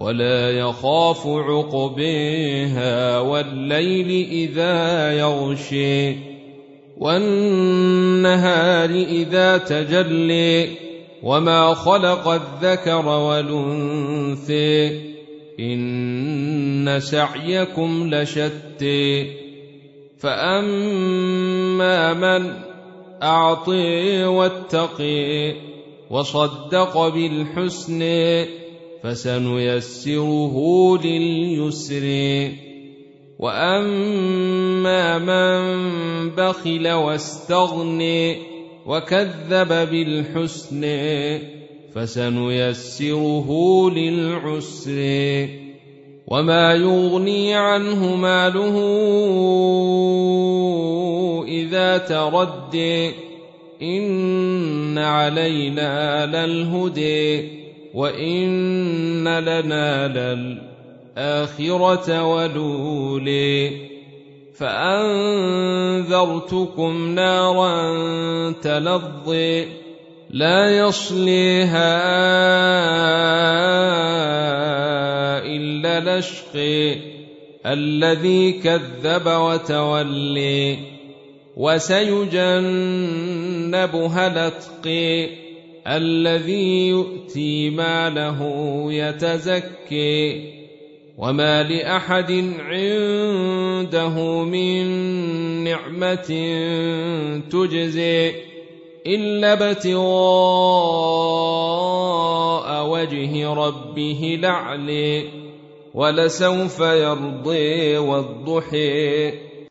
ولا يخاف عقبيها والليل إذا يغشي والنهار إذا تجلي وما خلق الذكر والانثي إن سعيكم لشتي فأما من اعطي واتقي وصدق بالحسن فسنيسره لليسر. وأما من بخل واستغني وكذب بالحسن فسنيسره للعسر. وما يغني عنه ماله إذا تردي إن علينا للهدي وان لنا للاخره ولولي فانذرتكم نارا تلظي لا يصليها الا لشقي الذي كذب وتولي وسيجنبها الاتقي الذي يؤتي ماله يتزكي وما لأحد عنده من نعمة تجزي إلا ابتغاء وجه ربه لعلي ولسوف يرضي والضحي